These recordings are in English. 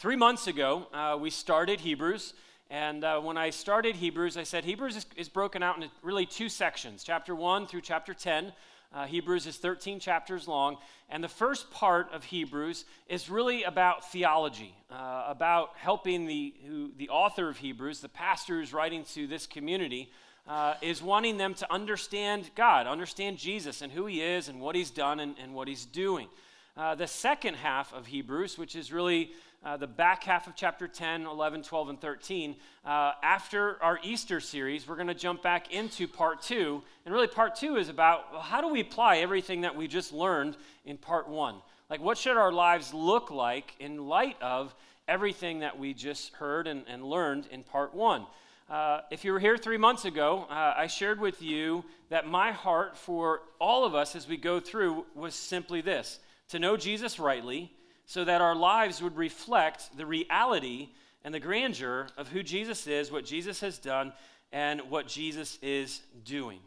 Three months ago, uh, we started Hebrews. And uh, when I started Hebrews, I said Hebrews is, is, broken out into really two sections chapter 1 through chapter 10. Uh, Hebrews is 13 chapters long. And the first part of Hebrews is really about theology, uh, about helping the, who, the author of Hebrews, the pastor who's writing to this community, uh, is wanting them to understand God, understand Jesus and who he is and what he's done and, and what he's doing. Uh, the second half of Hebrews, which is really uh, the back half of chapter 10, 11, 12, and 13. Uh, after our Easter series, we're going to jump back into part two. And really, part two is about well, how do we apply everything that we just learned in part one? Like, what should our lives look like in light of everything that we just heard and, and learned in part one? Uh, if you were here three months ago, uh, I shared with you that my heart for all of us as we go through was simply this to know Jesus rightly so that our lives would reflect the reality and the grandeur of who Jesus is, what Jesus has done, and what Jesus is doing.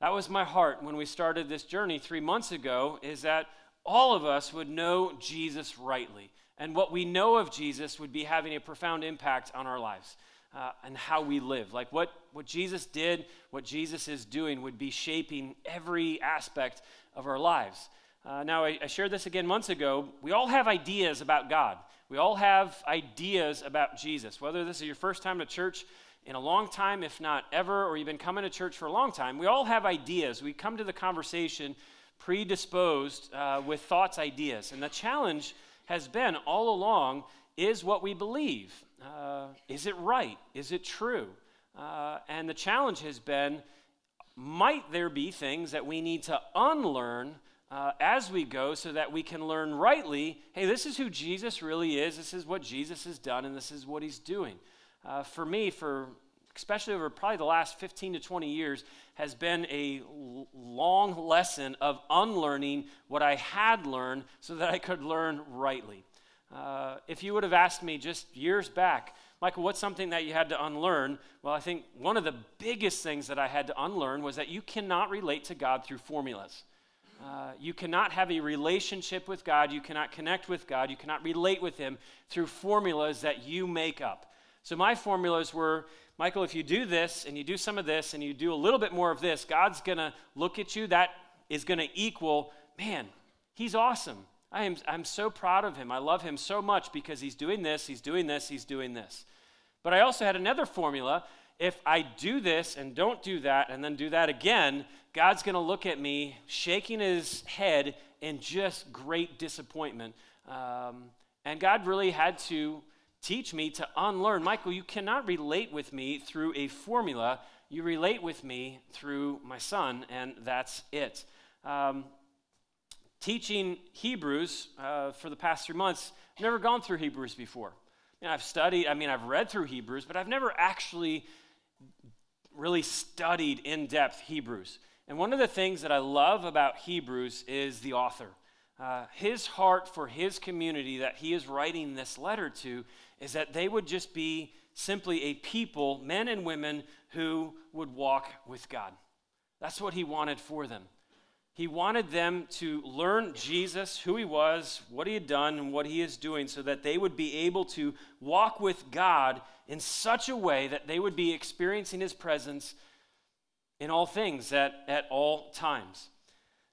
That was my heart when we started this journey three months ago, is that all of us would know Jesus rightly. And what we know of Jesus would be having a profound impact on our lives uh, and how we live. Like what, what Jesus did, what Jesus is doing would be shaping every aspect of our lives. Uh, now, I, I shared this again months ago. We all have ideas about God. We all have ideas about Jesus. Whether this is your first time to church in a long time, if not ever, or you've been coming to church for a long time, we all have ideas. We come to the conversation predisposed uh, with thoughts, ideas. And the challenge has been all along is what we believe. Uh, is it right? Is it true? Uh, and the challenge has been might there be things that we need to unlearn uh, as we go so that we can learn rightly hey, this is who Jesus really is, this is what Jesus has done, and this is what he's doing. Uh, for me, for especially over probably the last 15 to 20 years, has been a long lesson of unlearning what I had learned so that I could learn rightly. Uh, if you would have asked me just years back, Michael, what's something that you had to unlearn? Well, I think one of the biggest things that I had to unlearn was that you cannot relate to God through formulas. Uh, you cannot have a relationship with God. You cannot connect with God. You cannot relate with Him through formulas that you make up. So, my formulas were Michael, if you do this and you do some of this and you do a little bit more of this, God's going to look at you. That is going to equal, man, He's awesome. I am, I'm so proud of Him. I love Him so much because He's doing this, He's doing this, He's doing this. But I also had another formula. If I do this and don't do that and then do that again, God's going to look at me shaking his head in just great disappointment. Um, and God really had to teach me to unlearn. Michael, you cannot relate with me through a formula. You relate with me through my son, and that's it. Um, teaching Hebrews uh, for the past three months, I've never gone through Hebrews before. I mean, I've studied, I mean, I've read through Hebrews, but I've never actually really studied in depth Hebrews. And one of the things that I love about Hebrews is the author. Uh, his heart for his community that he is writing this letter to is that they would just be simply a people, men and women, who would walk with God. That's what he wanted for them. He wanted them to learn Jesus, who he was, what he had done, and what he is doing, so that they would be able to walk with God in such a way that they would be experiencing his presence in all things at, at all times.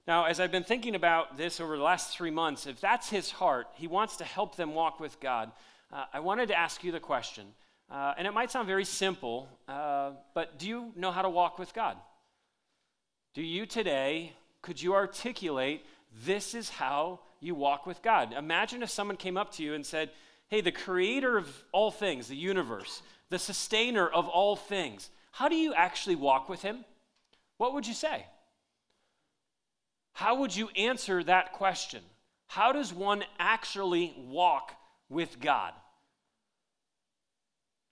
Now, as I've been thinking about this over the last three months, if that's his heart, he wants to help them walk with God. Uh, I wanted to ask you the question, uh, and it might sound very simple, uh, but do you know how to walk with God? Do you today, could you articulate this is how you walk with God? Imagine if someone came up to you and said, Hey, the creator of all things, the universe, the sustainer of all things, how do you actually walk with him? What would you say? How would you answer that question? How does one actually walk with God?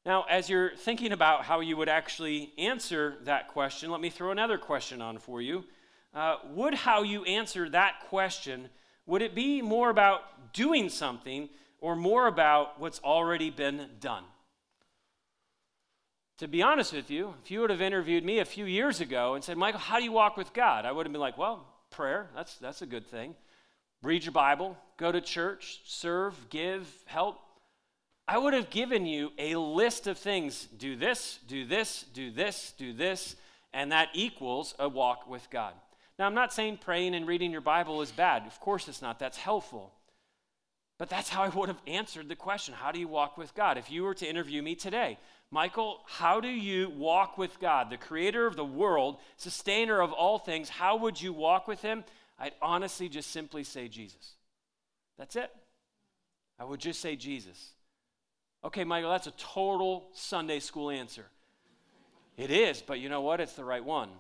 Now, as you're thinking about how you would actually answer that question, let me throw another question on for you. Uh, would how you answer that question, would it be more about doing something or more about what's already been done? To be honest with you, if you would have interviewed me a few years ago and said, Michael, how do you walk with God? I would have been like, well, prayer, that's, that's a good thing. Read your Bible, go to church, serve, give, help. I would have given you a list of things do this, do this, do this, do this, and that equals a walk with God. Now, I'm not saying praying and reading your Bible is bad. Of course it's not. That's helpful. But that's how I would have answered the question How do you walk with God? If you were to interview me today, Michael, how do you walk with God, the creator of the world, sustainer of all things? How would you walk with him? I'd honestly just simply say Jesus. That's it. I would just say Jesus. Okay, Michael, that's a total Sunday school answer. It is, but you know what? It's the right one.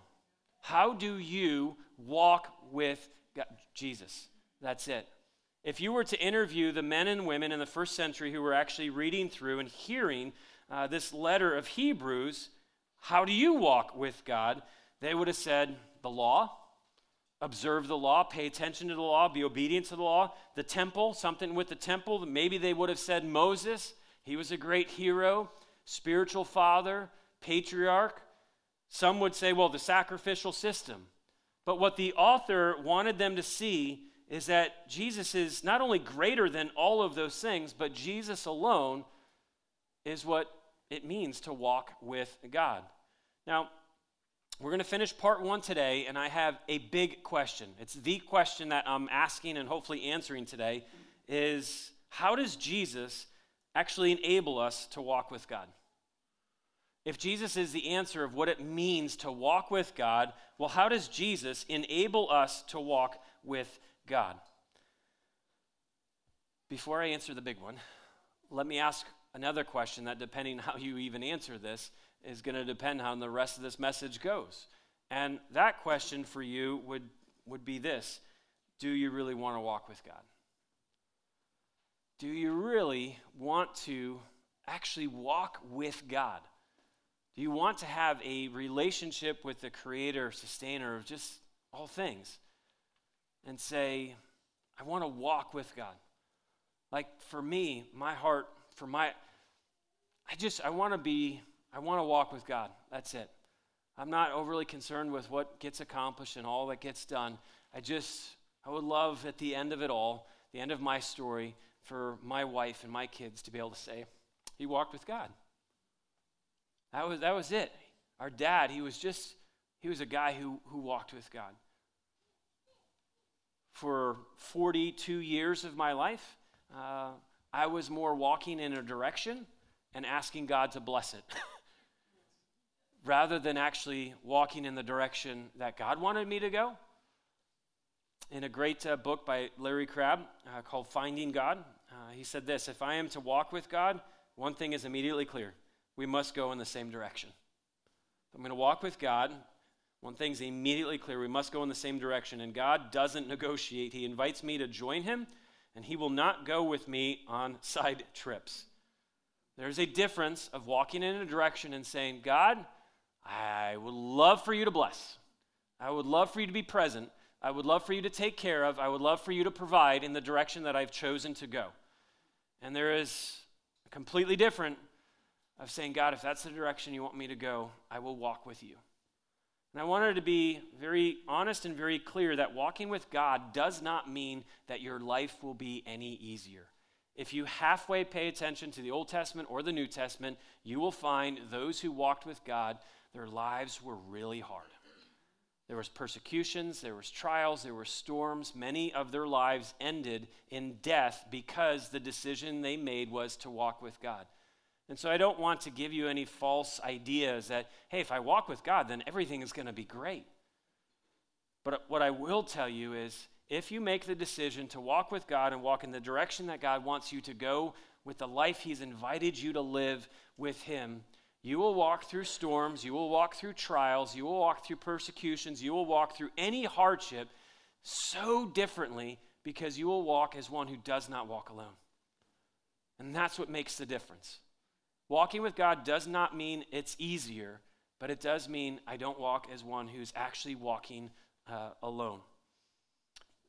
How do you walk with God? Jesus? That's it. If you were to interview the men and women in the first century who were actually reading through and hearing uh, this letter of Hebrews, how do you walk with God? They would have said, the law, observe the law, pay attention to the law, be obedient to the law. The temple, something with the temple, maybe they would have said Moses. He was a great hero, spiritual father, patriarch. Some would say, well, the sacrificial system. But what the author wanted them to see is that Jesus is not only greater than all of those things, but Jesus alone is what it means to walk with God. Now, we're going to finish part one today, and I have a big question. It's the question that I'm asking and hopefully answering today is how does Jesus actually enable us to walk with God? If Jesus is the answer of what it means to walk with God, well, how does Jesus enable us to walk with God. Before I answer the big one, let me ask another question that, depending how you even answer this, is going to depend how the rest of this message goes. And that question for you would, would be this Do you really want to walk with God? Do you really want to actually walk with God? Do you want to have a relationship with the creator, sustainer of just all things? and say, I want to walk with God. Like for me, my heart, for my, I just, I want to be, I want to walk with God. That's it. I'm not overly concerned with what gets accomplished and all that gets done. I just, I would love at the end of it all, the end of my story, for my wife and my kids to be able to say, he walked with God. That was, that was it. Our dad, he was just, he was a guy who, who walked with God for 42 years of my life, uh, I was more walking in a direction and asking God to bless it. rather than actually walking in the direction that God wanted me to go. In a great uh, book by Larry Crabb uh, called Finding God, uh, he said this If I am to walk with God, one thing is immediately clear we must go in the same direction. I'm going to walk with God. One thing's immediately clear we must go in the same direction, and God doesn't negotiate. He invites me to join Him, and He will not go with me on side trips. There's a difference of walking in a direction and saying, God, I would love for you to bless. I would love for you to be present. I would love for you to take care of. I would love for you to provide in the direction that I've chosen to go. And there is a completely different of saying, God, if that's the direction you want me to go, I will walk with you. And I wanted to be very honest and very clear that walking with God does not mean that your life will be any easier. If you halfway pay attention to the Old Testament or the New Testament, you will find those who walked with God, their lives were really hard. There was persecutions, there was trials, there were storms. Many of their lives ended in death because the decision they made was to walk with God. And so I don't want to give you any false ideas that, hey, if I walk with God, then everything is going to be great. But what I will tell you is if you make the decision to walk with God and walk in the direction that God wants you to go with the life He's invited you to live with Him, you will walk through storms, you will walk through trials, you will walk through persecutions, you will walk through any hardship so differently because you will walk as one who does not walk alone. And that's what makes the difference. Walking with God does not mean it's easier, but it does mean I don't walk as one who's actually walking uh, alone.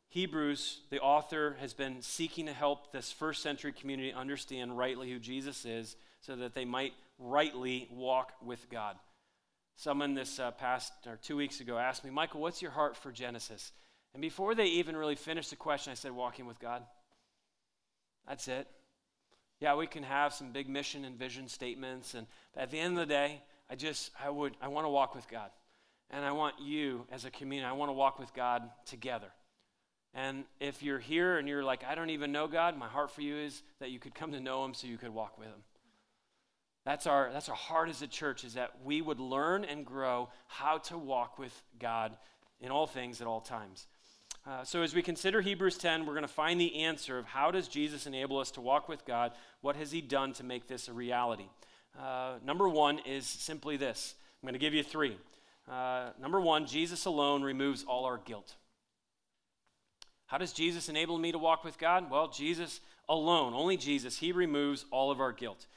Hebrews, the author, has been seeking to help this first century community understand rightly who Jesus is so that they might rightly walk with God. Someone this uh, past or two weeks ago asked me, Michael, what's your heart for Genesis? And before they even really finished the question, I said, walking with God. That's it. Yeah, we can have some big mission and vision statements, and at the end of the day, I just, I would, I want to walk with God. And I want you as a community, I want to walk with God together. And if you're here and you're like, I don't even know God, my heart for you is that you could come to know Him so you could walk with Him. That's our, that's our heart as a church, is that we would learn and grow how to walk with God in all things at all times. Uh, so as we consider Hebrews 10, we're going to find the answer of how does Jesus enable us to walk with God? What has He done to make this a reality? Uh, number one is simply this. I'm going to give you three. Uh, number one, Jesus alone removes all our guilt. How does Jesus enable me to walk with God? Well, Jesus alone, only Jesus, He removes all of our guilt.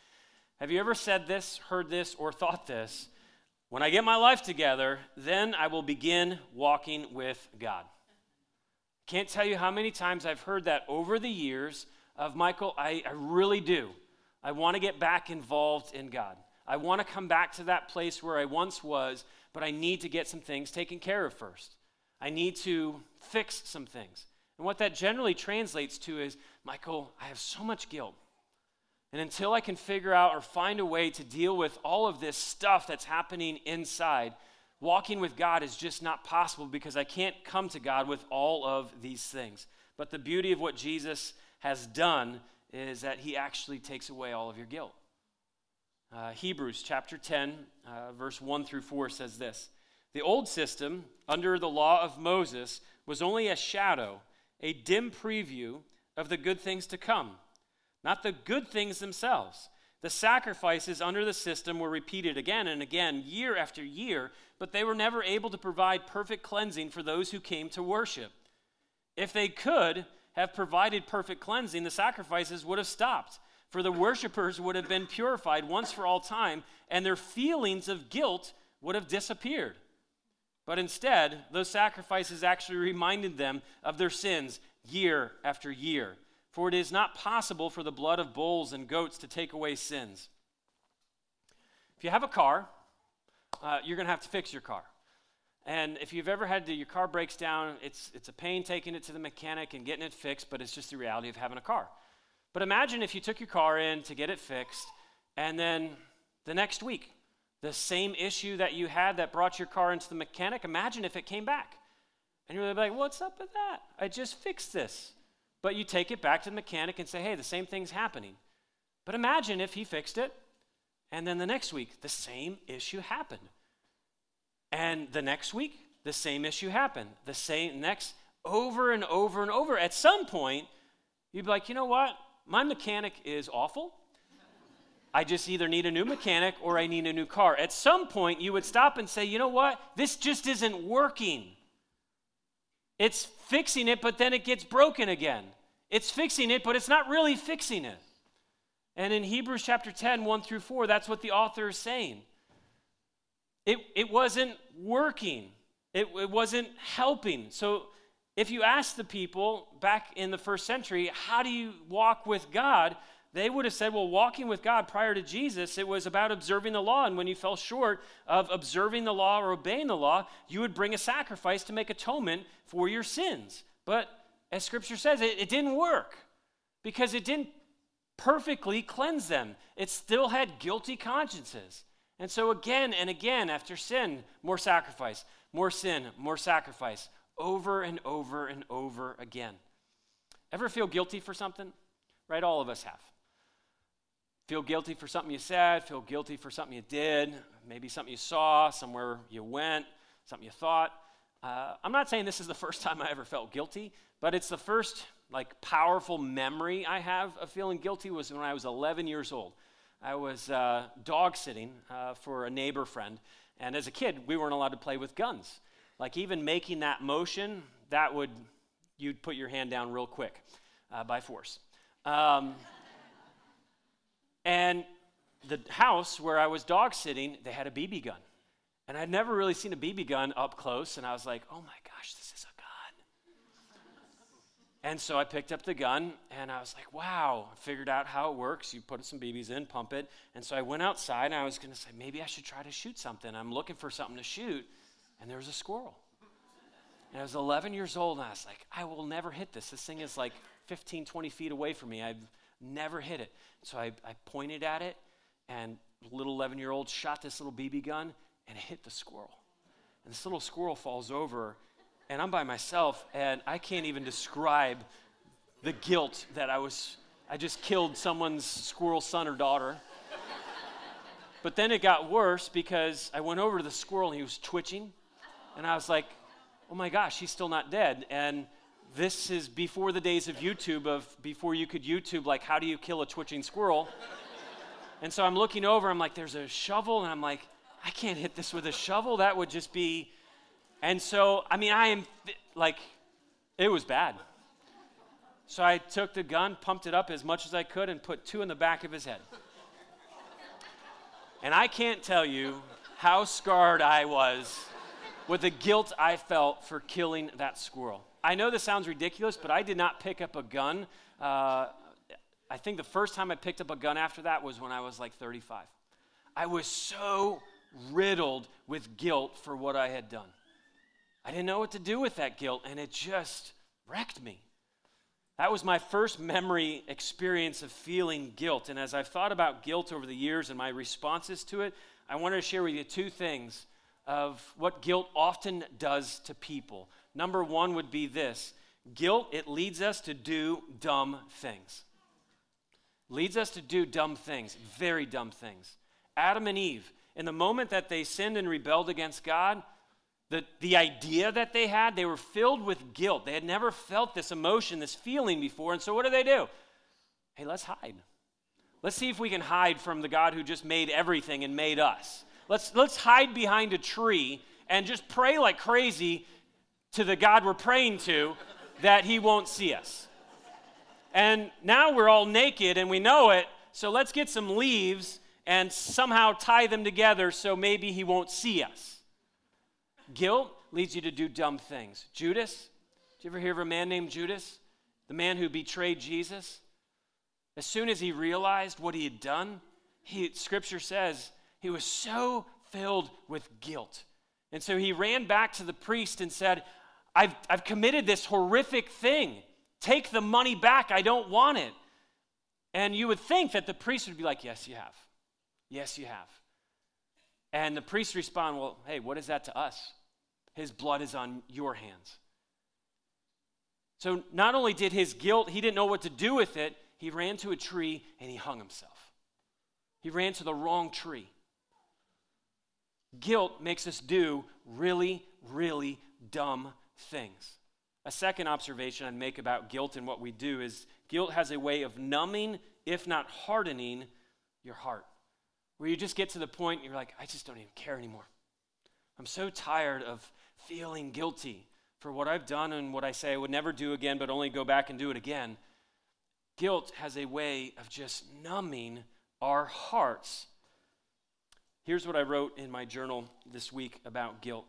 Have you ever said this, heard this, or thought this? When I get my life together, then I will begin walking with God. Can't tell you how many times I've heard that over the years of Michael, I, I really do. I want to get back involved in God. I want to come back to that place where I once was, but I need to get some things taken care of first. I need to fix some things. And what that generally translates to is Michael, I have so much guilt. And until I can figure out or find a way to deal with all of this stuff that's happening inside, walking with God is just not possible because I can't come to God with all of these things. But the beauty of what Jesus has done is that he actually takes away all of your guilt. Uh, Hebrews chapter 10, uh, verse 1 through 4 says this The old system, under the law of Moses, was only a shadow a dim preview of the good things to come, not the good things themselves. The sacrifices under the system were repeated again and again, year after year, but they were never able to provide perfect cleansing for those who came to worship. If they could have provided perfect cleansing, the sacrifices would have stopped, for the worshippers would have been purified once for all time, and their feelings of guilt would have disappeared. But instead, those sacrifices actually reminded them of their sins year after year. For it is not possible for the blood of bulls and goats to take away sins. If you have a car, uh, you're going to have to fix your car. And if you've ever had to, your car breaks down, it's, it's a pain taking it to the mechanic and getting it fixed, but it's just the reality of having a car. But imagine if you took your car in to get it fixed, and then the next week the same issue that you had that brought your car into the mechanic, imagine if it came back. And you're like, what's up with that? I just fixed this. But you take it back to the mechanic and say, hey, the same thing's happening. But imagine if he fixed it, and then the next week, the same issue happened. And the next week, the same issue happened. The same next, over and over and over. At some point, you'd be like, you know what? My mechanic is awful. I just either need a new mechanic or I need a new car. At some point, you would stop and say, you know what? This just isn't working. It's fixing it, but then it gets broken again. It's fixing it, but it's not really fixing it. And in Hebrews chapter 10, 1 through 4, that's what the author is saying. It, it wasn't working, it, it wasn't helping. So if you ask the people back in the first century, how do you walk with God? They would have said, well, walking with God prior to Jesus, it was about observing the law. And when you fell short of observing the law or obeying the law, you would bring a sacrifice to make atonement for your sins. But as scripture says, it, it didn't work because it didn't perfectly cleanse them. It still had guilty consciences. And so, again and again, after sin, more sacrifice, more sin, more sacrifice, over and over and over again. Ever feel guilty for something? Right? All of us have. Feel guilty for something you said, feel guilty for something you did, maybe something you saw, somewhere you went, something you thought. Uh, I'm not saying this is the first time I ever felt guilty, but it's the first like powerful memory I have of feeling guilty was when I was 11 years old. I was uh, dog sitting uh, for a neighbor friend, and as a kid, we weren't allowed to play with guns. Like even making that motion, that would you'd put your hand down real quick uh, by force. Um, and the house where I was dog sitting, they had a BB gun. And I'd never really seen a BB gun up close, and I was like, oh my gosh, this is a gun. and so I picked up the gun, and I was like, wow, I figured out how it works. You put some BBs in, pump it. And so I went outside, and I was going to say, maybe I should try to shoot something. I'm looking for something to shoot, and there was a squirrel. And I was 11 years old, and I was like, I will never hit this. This thing is like 15, 20 feet away from me. I've never hit it. So I, I pointed at it, and little 11 year old shot this little BB gun, and it hit the squirrel. And this little squirrel falls over, and I'm by myself, and I can't even describe the guilt that I was, I just killed someone's squirrel son or daughter. but then it got worse because I went over to the squirrel and he was twitching. And I was like, oh my gosh, he's still not dead. And this is before the days of YouTube, of before you could YouTube, like, how do you kill a twitching squirrel? and so I'm looking over, I'm like, there's a shovel, and I'm like, I can't hit this with a shovel. That would just be. And so, I mean, I am like, it was bad. So I took the gun, pumped it up as much as I could, and put two in the back of his head. And I can't tell you how scarred I was with the guilt I felt for killing that squirrel. I know this sounds ridiculous, but I did not pick up a gun. Uh, I think the first time I picked up a gun after that was when I was like 35. I was so riddled with guilt for what I had done. I didn't know what to do with that guilt, and it just wrecked me. That was my first memory experience of feeling guilt. And as I've thought about guilt over the years and my responses to it, I wanted to share with you two things of what guilt often does to people. Number one would be this guilt, it leads us to do dumb things. Leads us to do dumb things, very dumb things. Adam and Eve, in the moment that they sinned and rebelled against God, the, the idea that they had, they were filled with guilt. They had never felt this emotion, this feeling before. And so what do they do? Hey, let's hide. Let's see if we can hide from the God who just made everything and made us. Let's, let's hide behind a tree and just pray like crazy to the God we're praying to that he won't see us. And now we're all naked and we know it, so let's get some leaves and somehow tie them together so maybe he won't see us. Guilt leads you to do dumb things. Judas, did you ever hear of a man named Judas? The man who betrayed Jesus? As soon as he realized what he had done, he, scripture says he was so filled with guilt. And so he ran back to the priest and said, I've, I've committed this horrific thing. Take the money back. I don't want it. And you would think that the priest would be like, Yes, you have. Yes, you have. And the priest respond, Well, hey, what is that to us? His blood is on your hands. So not only did his guilt, he didn't know what to do with it, he ran to a tree and he hung himself. He ran to the wrong tree. Guilt makes us do really, really dumb things. A second observation I'd make about guilt and what we do is guilt has a way of numbing, if not hardening, your heart where you just get to the point you're like, I just don't even care anymore. I'm so tired of feeling guilty for what I've done and what I say I would never do again, but only go back and do it again. Guilt has a way of just numbing our hearts. Here's what I wrote in my journal this week about guilt.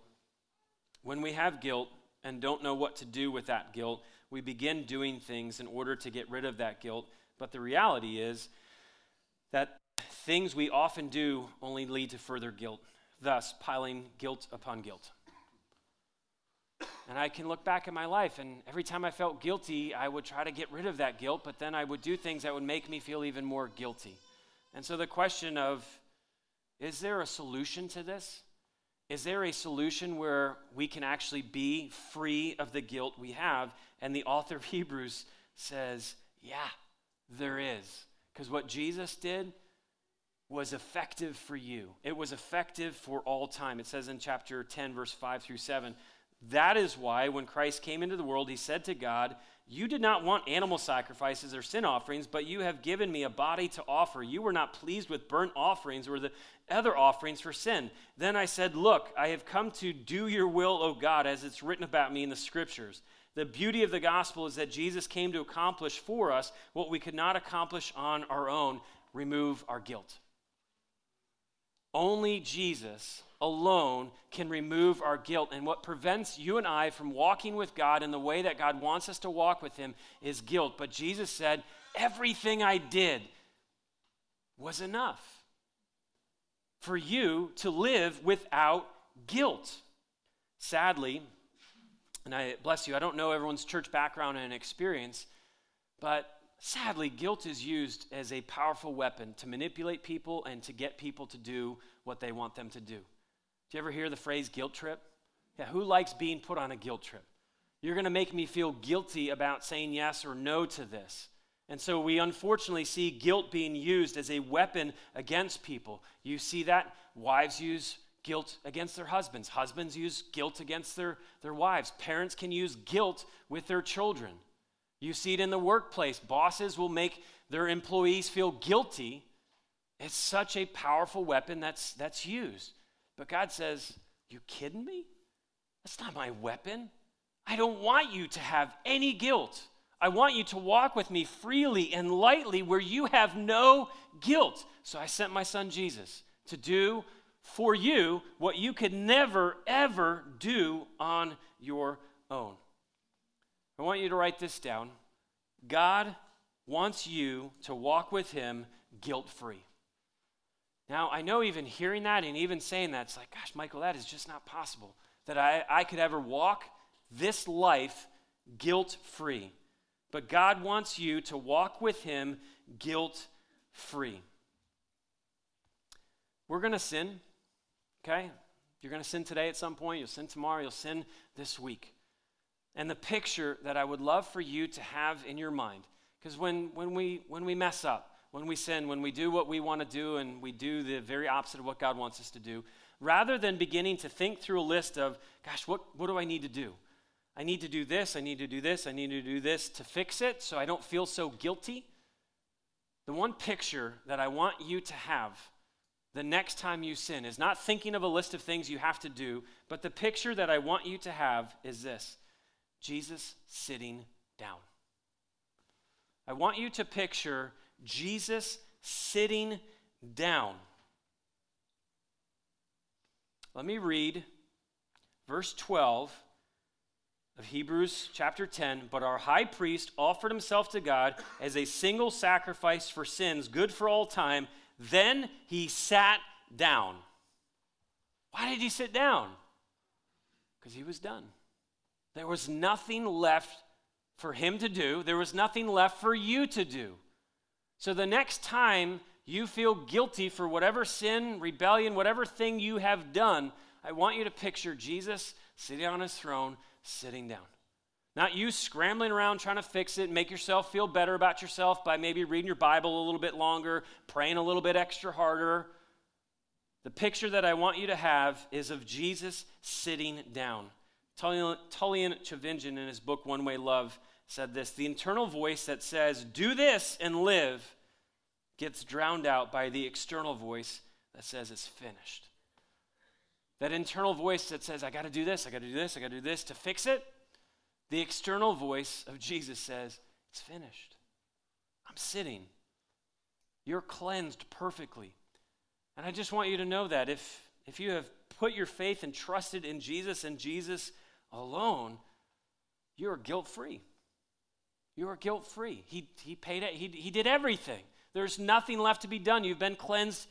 When we have guilt and don't know what to do with that guilt, we begin doing things in order to get rid of that guilt. But the reality is that things we often do only lead to further guilt, thus piling guilt upon guilt. And I can look back at my life, and every time I felt guilty, I would try to get rid of that guilt, but then I would do things that would make me feel even more guilty. And so the question of is there a solution to this? Is there a solution where we can actually be free of the guilt we have? And the author of Hebrews says, yeah, there is. Because what Jesus did was effective for you. It was effective for all time. It says in chapter 10, verse 5 through 7. That is why, when Christ came into the world, he said to God, You did not want animal sacrifices or sin offerings, but you have given me a body to offer. You were not pleased with burnt offerings or the other offerings for sin. Then I said, Look, I have come to do your will, O God, as it's written about me in the scriptures. The beauty of the gospel is that Jesus came to accomplish for us what we could not accomplish on our own remove our guilt. Only Jesus alone can remove our guilt. And what prevents you and I from walking with God in the way that God wants us to walk with Him is guilt. But Jesus said, Everything I did was enough for you to live without guilt. Sadly, and I bless you, I don't know everyone's church background and experience, but sadly, guilt is used as a powerful weapon to manipulate people and to get people to do what they want them to do. Do you ever hear the phrase guilt trip? Yeah, who likes being put on a guilt trip? You're going to make me feel guilty about saying yes or no to this. And so we unfortunately see guilt being used as a weapon against people. You see that wives use guilt against their husbands, husbands use guilt against their, their wives, parents can use guilt with their children. You see it in the workplace. Bosses will make their employees feel guilty. It's such a powerful weapon that's, that's used. But God says, You kidding me? That's not my weapon. I don't want you to have any guilt. I want you to walk with me freely and lightly where you have no guilt. So I sent my son Jesus to do for you what you could never, ever do on your own. I want you to write this down. God wants you to walk with Him guilt free. Now, I know even hearing that and even saying that, it's like, gosh, Michael, that is just not possible that I, I could ever walk this life guilt free. But God wants you to walk with Him guilt free. We're going to sin, okay? You're going to sin today at some point, you'll sin tomorrow, you'll sin this week. And the picture that I would love for you to have in your mind, because when, when, we, when we mess up, when we sin, when we do what we want to do and we do the very opposite of what God wants us to do, rather than beginning to think through a list of, gosh, what, what do I need to do? I need to do this, I need to do this, I need to do this to fix it so I don't feel so guilty. The one picture that I want you to have the next time you sin is not thinking of a list of things you have to do, but the picture that I want you to have is this Jesus sitting down. I want you to picture Jesus sitting down. Let me read verse 12 of Hebrews chapter 10. But our high priest offered himself to God as a single sacrifice for sins, good for all time then he sat down. Why did he sit down? Because he was done. There was nothing left for him to do, there was nothing left for you to do. So the next time you feel guilty for whatever sin, rebellion, whatever thing you have done, I want you to picture Jesus sitting on his throne, sitting down. Not you scrambling around trying to fix it, make yourself feel better about yourself by maybe reading your Bible a little bit longer, praying a little bit extra harder. The picture that I want you to have is of Jesus sitting down. Tullian Tchividjian, in his book One Way Love, said this The internal voice that says, Do this and live, gets drowned out by the external voice that says, It's finished. That internal voice that says, I got to do this, I got to do this, I got to do this to fix it the external voice of Jesus says, It's finished. I'm sitting. You're cleansed perfectly. And I just want you to know that if, if you have put your faith and trusted in Jesus and Jesus alone, you are guilt free. You are guilt free. He, he paid it, he, he did everything. There's nothing left to be done. You've been cleansed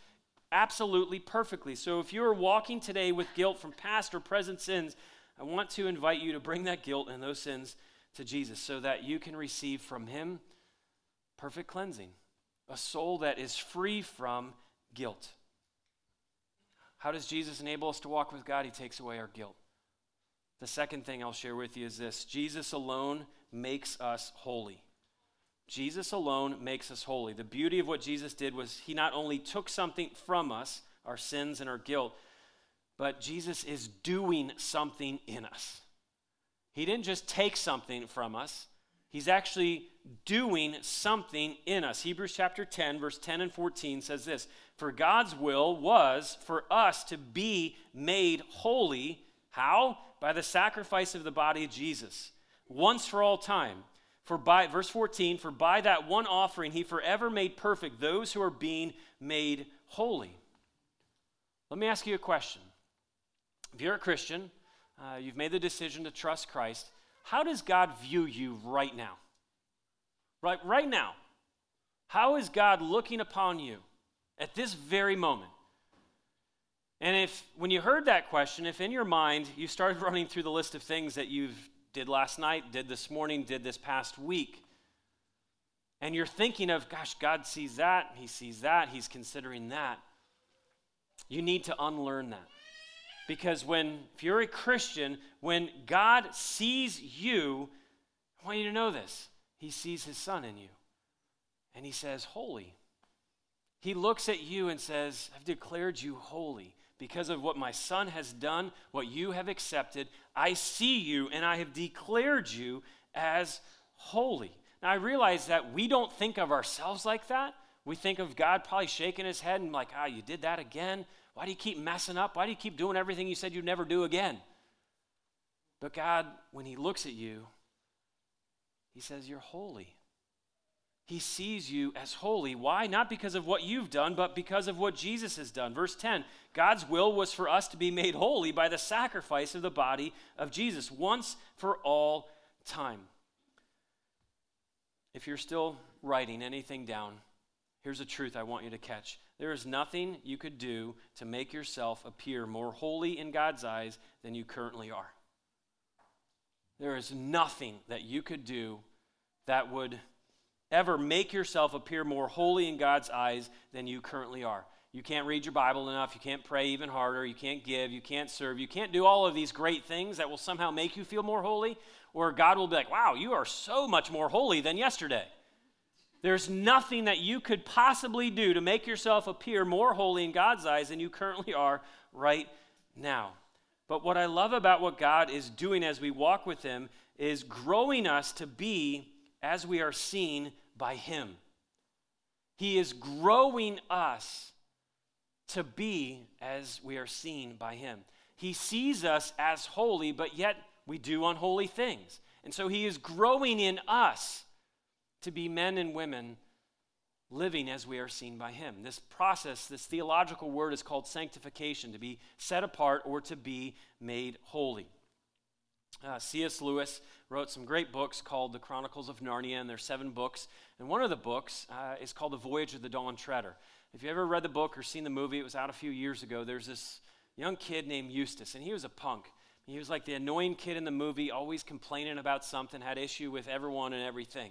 absolutely perfectly. So if you are walking today with guilt from past or present sins, I want to invite you to bring that guilt and those sins to Jesus so that you can receive from Him perfect cleansing, a soul that is free from guilt. How does Jesus enable us to walk with God? He takes away our guilt. The second thing I'll share with you is this Jesus alone makes us holy. Jesus alone makes us holy. The beauty of what Jesus did was he not only took something from us, our sins and our guilt, but Jesus is doing something in us. He didn't just take something from us, He's actually doing something in us. Hebrews chapter 10, verse 10 and 14 says this For God's will was for us to be made holy. How? By the sacrifice of the body of Jesus, once for all time. For by, verse 14, for by that one offering he forever made perfect those who are being made holy. Let me ask you a question. If you're a Christian, uh, you've made the decision to trust Christ, how does God view you right now? Right, right now. How is God looking upon you at this very moment? And if, when you heard that question, if in your mind you started running through the list of things that you've did last night, did this morning, did this past week, and you're thinking of, gosh, God sees that, He sees that, He's considering that, you need to unlearn that. Because when, if you're a Christian, when God sees you, I want you to know this He sees His Son in you. And He says, Holy. He looks at you and says, I've declared you holy because of what my Son has done, what you have accepted. I see you and I have declared you as holy. Now, I realize that we don't think of ourselves like that. We think of God probably shaking his head and like, ah, oh, you did that again? Why do you keep messing up? Why do you keep doing everything you said you'd never do again? But God, when He looks at you, He says, You're holy. He sees you as holy. Why? Not because of what you've done, but because of what Jesus has done. Verse 10 God's will was for us to be made holy by the sacrifice of the body of Jesus once for all time. If you're still writing anything down, here's a truth I want you to catch. There is nothing you could do to make yourself appear more holy in God's eyes than you currently are. There is nothing that you could do that would ever make yourself appear more holy in God's eyes than you currently are. You can't read your Bible enough. You can't pray even harder. You can't give. You can't serve. You can't do all of these great things that will somehow make you feel more holy. Or God will be like, wow, you are so much more holy than yesterday. There's nothing that you could possibly do to make yourself appear more holy in God's eyes than you currently are right now. But what I love about what God is doing as we walk with Him is growing us to be as we are seen by Him. He is growing us to be as we are seen by Him. He sees us as holy, but yet we do unholy things. And so He is growing in us to be men and women living as we are seen by Him. This process, this theological word is called sanctification, to be set apart or to be made holy. Uh, C.S. Lewis wrote some great books called The Chronicles of Narnia, and there's seven books. And one of the books uh, is called The Voyage of the Dawn Treader. If you ever read the book or seen the movie, it was out a few years ago. There's this young kid named Eustace, and he was a punk. He was like the annoying kid in the movie, always complaining about something, had issue with everyone and everything.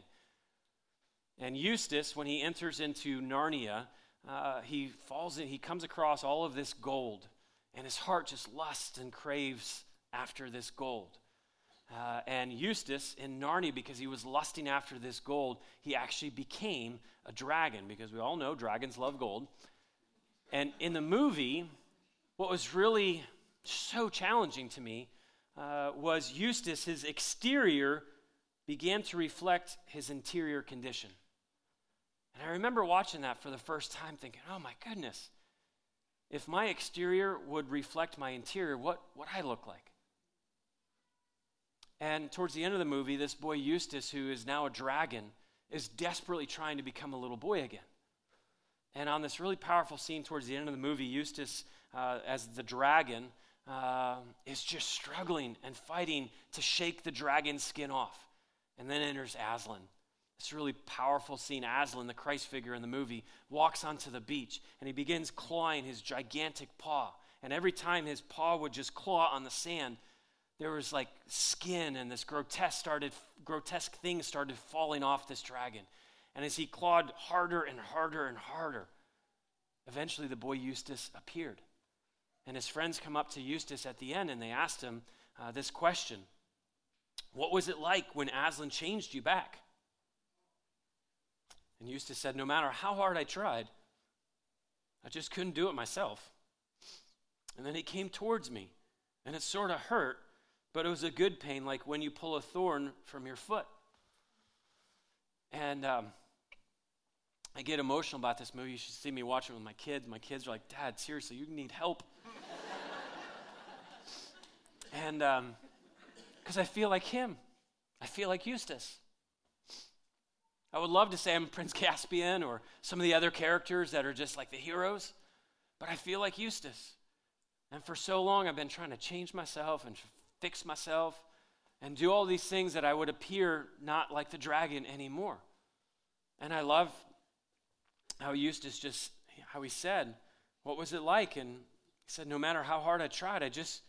And Eustace, when he enters into Narnia, uh, he falls in, he comes across all of this gold, and his heart just lusts and craves after this gold. Uh, and Eustace in Narnia, because he was lusting after this gold, he actually became a dragon, because we all know dragons love gold. And in the movie, what was really so challenging to me uh, was Eustace, his exterior began to reflect his interior condition. And I remember watching that for the first time thinking, oh my goodness, if my exterior would reflect my interior, what would I look like? And towards the end of the movie, this boy Eustace, who is now a dragon, is desperately trying to become a little boy again. And on this really powerful scene towards the end of the movie, Eustace, uh, as the dragon, uh, is just struggling and fighting to shake the dragon's skin off. And then enters Aslan, this really powerful scene. Aslan, the Christ figure in the movie, walks onto the beach and he begins clawing his gigantic paw. And every time his paw would just claw on the sand, there was like skin and this grotesque started grotesque things started falling off this dragon. And as he clawed harder and harder and harder, eventually the boy Eustace appeared. And his friends come up to Eustace at the end and they asked him uh, this question What was it like when Aslan changed you back? And Eustace said, No matter how hard I tried, I just couldn't do it myself. And then he came towards me, and it sort of hurt, but it was a good pain, like when you pull a thorn from your foot. And um, I get emotional about this movie. You should see me watching it with my kids. My kids are like, Dad, seriously, you need help. and because um, I feel like him, I feel like Eustace. I would love to say I'm Prince Caspian or some of the other characters that are just like the heroes, but I feel like Eustace. And for so long, I've been trying to change myself and fix myself and do all these things that I would appear not like the dragon anymore. And I love how Eustace just, how he said, What was it like? And he said, No matter how hard I tried, I just,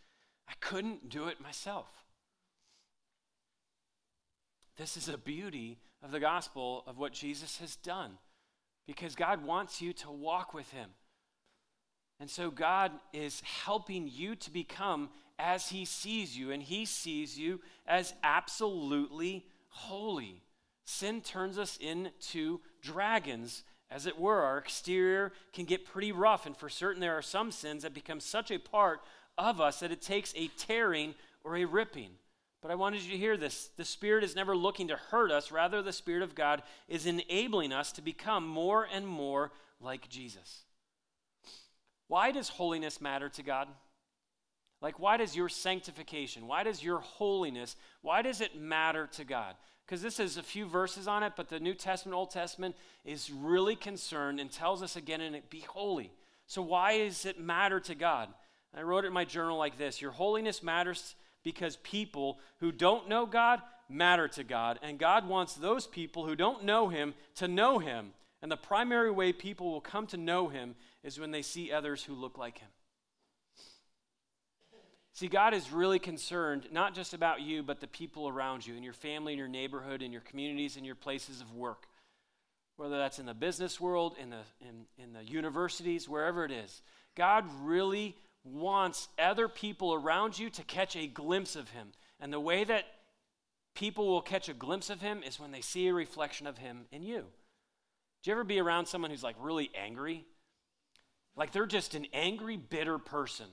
I couldn't do it myself. This is a beauty of the gospel of what Jesus has done because God wants you to walk with Him. And so God is helping you to become as He sees you, and He sees you as absolutely holy. Sin turns us into dragons, as it were. Our exterior can get pretty rough, and for certain, there are some sins that become such a part of us that it takes a tearing or a ripping. But I wanted you to hear this. The Spirit is never looking to hurt us, rather, the Spirit of God is enabling us to become more and more like Jesus. Why does holiness matter to God? Like, why does your sanctification, why does your holiness, why does it matter to God? Because this is a few verses on it, but the New Testament, Old Testament is really concerned and tells us again in it, be holy. So, why does it matter to God? I wrote it in my journal like this Your holiness matters because people who don't know God matter to God, and God wants those people who don't know Him to know Him. And the primary way people will come to know Him is when they see others who look like Him. See, God is really concerned not just about you, but the people around you, in your family, in your neighborhood, in your communities, in your places of work. Whether that's in the business world, in the, in, in the universities, wherever it is. God really wants other people around you to catch a glimpse of Him. And the way that people will catch a glimpse of Him is when they see a reflection of Him in you. Do you ever be around someone who's like really angry? Like they're just an angry, bitter person.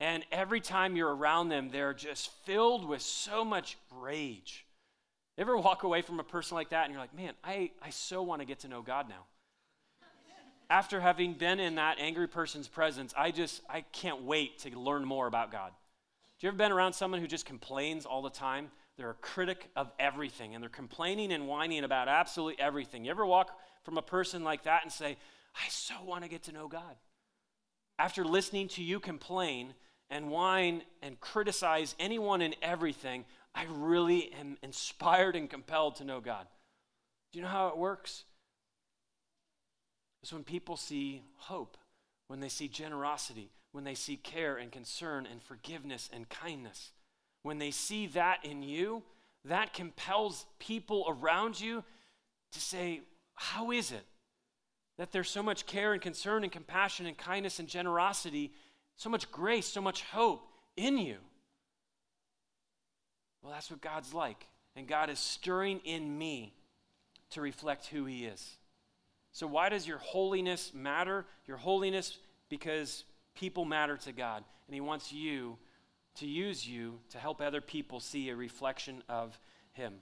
And every time you're around them, they're just filled with so much rage. You ever walk away from a person like that and you're like, man, I, I so want to get to know God now. After having been in that angry person's presence, I just, I can't wait to learn more about God. Do you ever been around someone who just complains all the time? They're a critic of everything and they're complaining and whining about absolutely everything. You ever walk from a person like that and say, I so want to get to know God? After listening to you complain, and whine and criticize anyone and everything, I really am inspired and compelled to know God. Do you know how it works? It's when people see hope, when they see generosity, when they see care and concern and forgiveness and kindness. When they see that in you, that compels people around you to say, How is it that there's so much care and concern and compassion and kindness and generosity so much grace, so much hope in you. Well, that's what God's like. And God is stirring in me to reflect who He is. So, why does your holiness matter? Your holiness, because people matter to God. And He wants you to use you to help other people see a reflection of Him.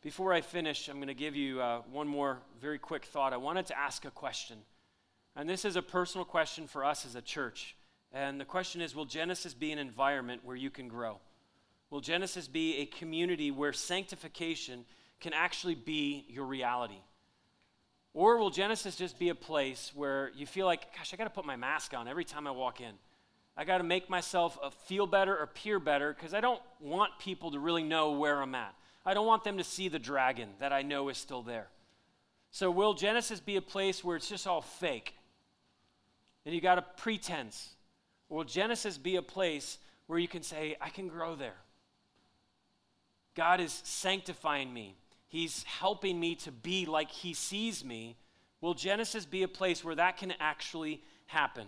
Before I finish, I'm going to give you uh, one more very quick thought. I wanted to ask a question. And this is a personal question for us as a church. And the question is Will Genesis be an environment where you can grow? Will Genesis be a community where sanctification can actually be your reality? Or will Genesis just be a place where you feel like, gosh, I got to put my mask on every time I walk in? I got to make myself uh, feel better appear better because I don't want people to really know where I'm at. I don't want them to see the dragon that I know is still there. So, will Genesis be a place where it's just all fake? And you got a pretense? Will Genesis be a place where you can say, I can grow there? God is sanctifying me. He's helping me to be like He sees me. Will Genesis be a place where that can actually happen?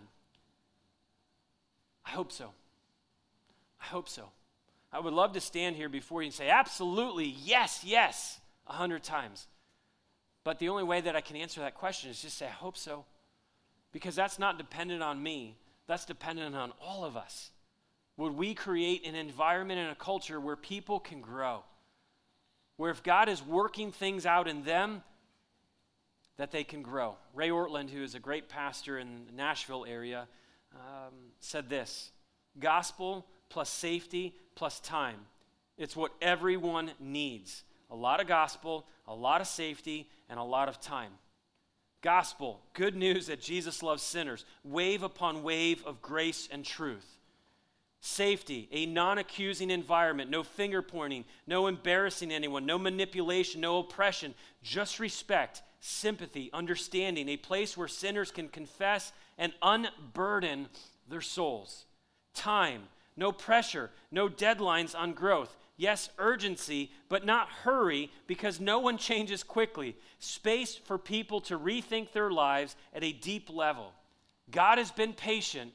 I hope so. I hope so. I would love to stand here before you and say, absolutely, yes, yes, a hundred times. But the only way that I can answer that question is just say, I hope so because that's not dependent on me, that's dependent on all of us. Would we create an environment and a culture where people can grow? Where if God is working things out in them, that they can grow. Ray Ortlund, who is a great pastor in the Nashville area, um, said this Gospel plus safety plus time. It's what everyone needs. A lot of gospel, a lot of safety, and a lot of time. Gospel, good news that Jesus loves sinners, wave upon wave of grace and truth. Safety, a non accusing environment, no finger pointing, no embarrassing anyone, no manipulation, no oppression, just respect, sympathy, understanding, a place where sinners can confess and unburden their souls. Time, no pressure, no deadlines on growth, Yes, urgency, but not hurry because no one changes quickly. Space for people to rethink their lives at a deep level. God has been patient,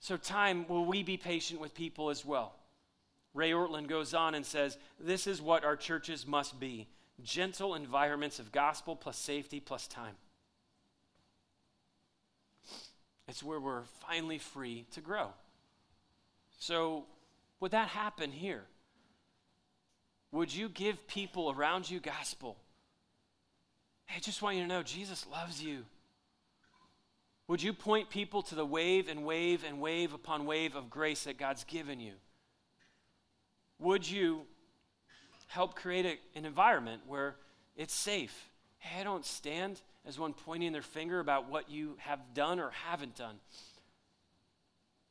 so time will we be patient with people as well. Ray Ortlund goes on and says, This is what our churches must be gentle environments of gospel plus safety plus time. It's where we're finally free to grow. So, would that happen here? Would you give people around you gospel? Hey, I just want you to know Jesus loves you. Would you point people to the wave and wave and wave upon wave of grace that God's given you? Would you help create a, an environment where it's safe? Hey, I don't stand as one pointing their finger about what you have done or haven't done.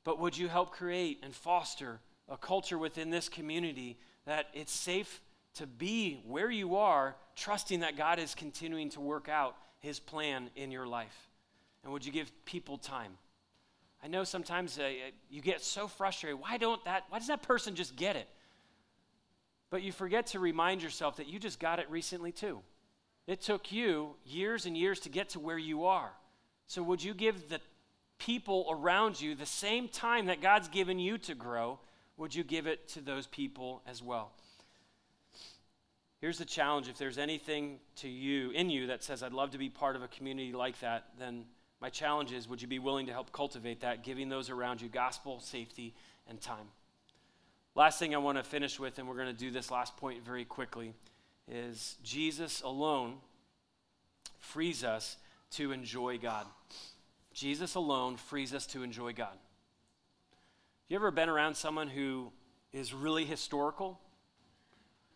But would you help create and foster a culture within this community that it's safe to be where you are, trusting that God is continuing to work out his plan in your life? And would you give people time? I know sometimes uh, you get so frustrated. Why don't that why does that person just get it? But you forget to remind yourself that you just got it recently too. It took you years and years to get to where you are. So, would you give the people around you the same time that God's given you to grow? Would you give it to those people as well? Here's the challenge if there's anything to you in you that says I'd love to be part of a community like that, then my challenge is would you be willing to help cultivate that, giving those around you gospel, safety, and time? Last thing I want to finish with, and we're going to do this last point very quickly is Jesus alone frees us to enjoy God. Jesus alone frees us to enjoy God. You ever been around someone who is really historical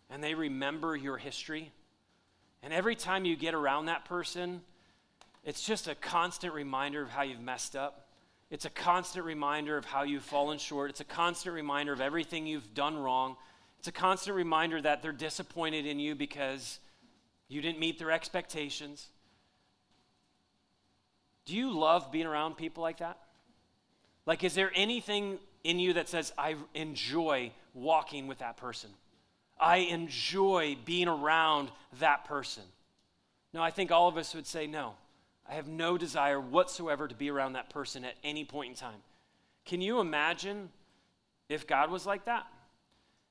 and they remember your history? And every time you get around that person, it's just a constant reminder of how you've messed up. It's a constant reminder of how you've fallen short. It's a constant reminder of everything you've done wrong. It's a constant reminder that they're disappointed in you because you didn't meet their expectations. Do you love being around people like that? Like, is there anything in you that says, I enjoy walking with that person? I enjoy being around that person? No, I think all of us would say, no. I have no desire whatsoever to be around that person at any point in time. Can you imagine if God was like that?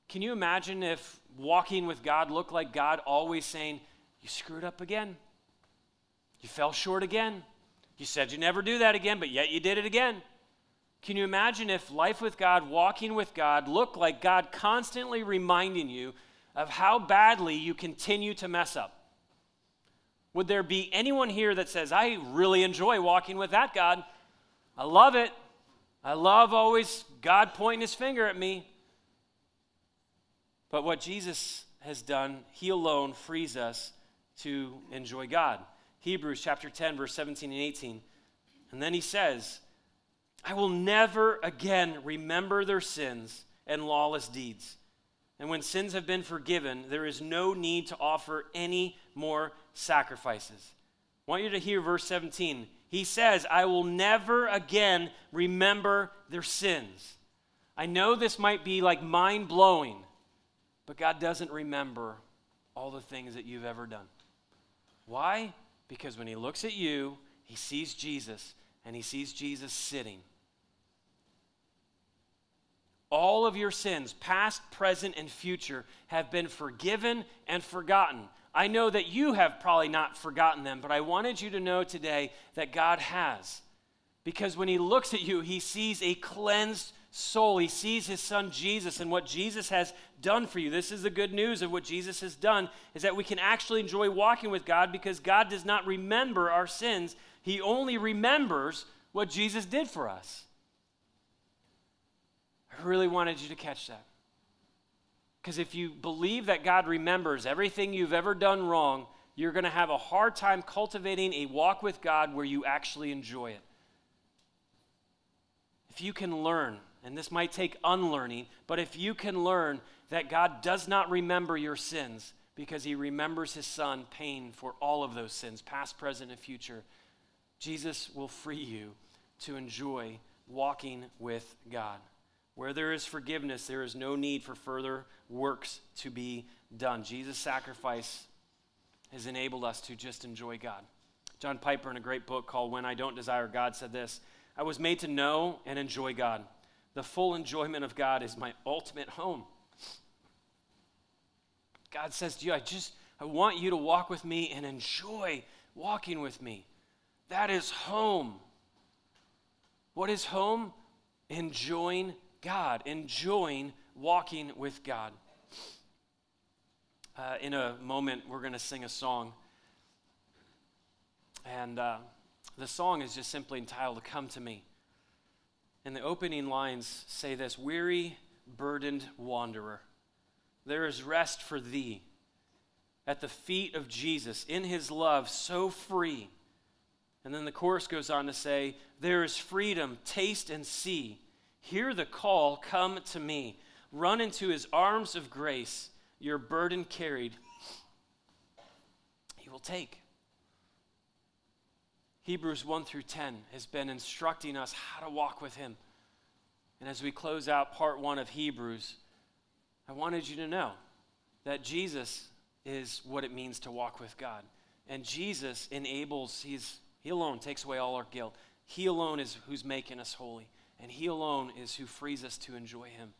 Can you imagine if walking with God looked like God always saying, You screwed up again? You fell short again? You said you never do that again, but yet you did it again. Can you imagine if life with God, walking with God, looked like God constantly reminding you of how badly you continue to mess up? Would there be anyone here that says, I really enjoy walking with that God? I love it. I love always God pointing his finger at me. But what Jesus has done, he alone frees us to enjoy God. Hebrews chapter 10, verse 17 and 18. And then he says, I will never again remember their sins and lawless deeds. And when sins have been forgiven, there is no need to offer any more sacrifices. I want you to hear verse 17. He says, I will never again remember their sins. I know this might be like mind blowing, but God doesn't remember all the things that you've ever done. Why? Because when He looks at you, He sees Jesus, and He sees Jesus sitting. All of your sins, past, present, and future, have been forgiven and forgotten. I know that you have probably not forgotten them, but I wanted you to know today that God has. Because when He looks at you, He sees a cleansed soul. He sees his son Jesus and what Jesus has done for you. This is the good news of what Jesus has done is that we can actually enjoy walking with God because God does not remember our sins. He only remembers what Jesus did for us. I really wanted you to catch that. Because if you believe that God remembers everything you've ever done wrong, you're going to have a hard time cultivating a walk with God where you actually enjoy it. If you can learn and this might take unlearning, but if you can learn that God does not remember your sins because he remembers his son paying for all of those sins, past, present, and future, Jesus will free you to enjoy walking with God. Where there is forgiveness, there is no need for further works to be done. Jesus' sacrifice has enabled us to just enjoy God. John Piper, in a great book called When I Don't Desire God, said this I was made to know and enjoy God. The full enjoyment of God is my ultimate home. God says to you, I just I want you to walk with me and enjoy walking with me. That is home. What is home? Enjoying God, enjoying walking with God. Uh, in a moment, we're going to sing a song. And uh, the song is just simply entitled Come to Me. And the opening lines say this Weary, burdened wanderer, there is rest for thee at the feet of Jesus in his love, so free. And then the chorus goes on to say, There is freedom, taste and see. Hear the call, come to me. Run into his arms of grace, your burden carried. He will take. Hebrews 1 through 10 has been instructing us how to walk with him. And as we close out part one of Hebrews, I wanted you to know that Jesus is what it means to walk with God. And Jesus enables, he's, he alone takes away all our guilt. He alone is who's making us holy. And He alone is who frees us to enjoy Him.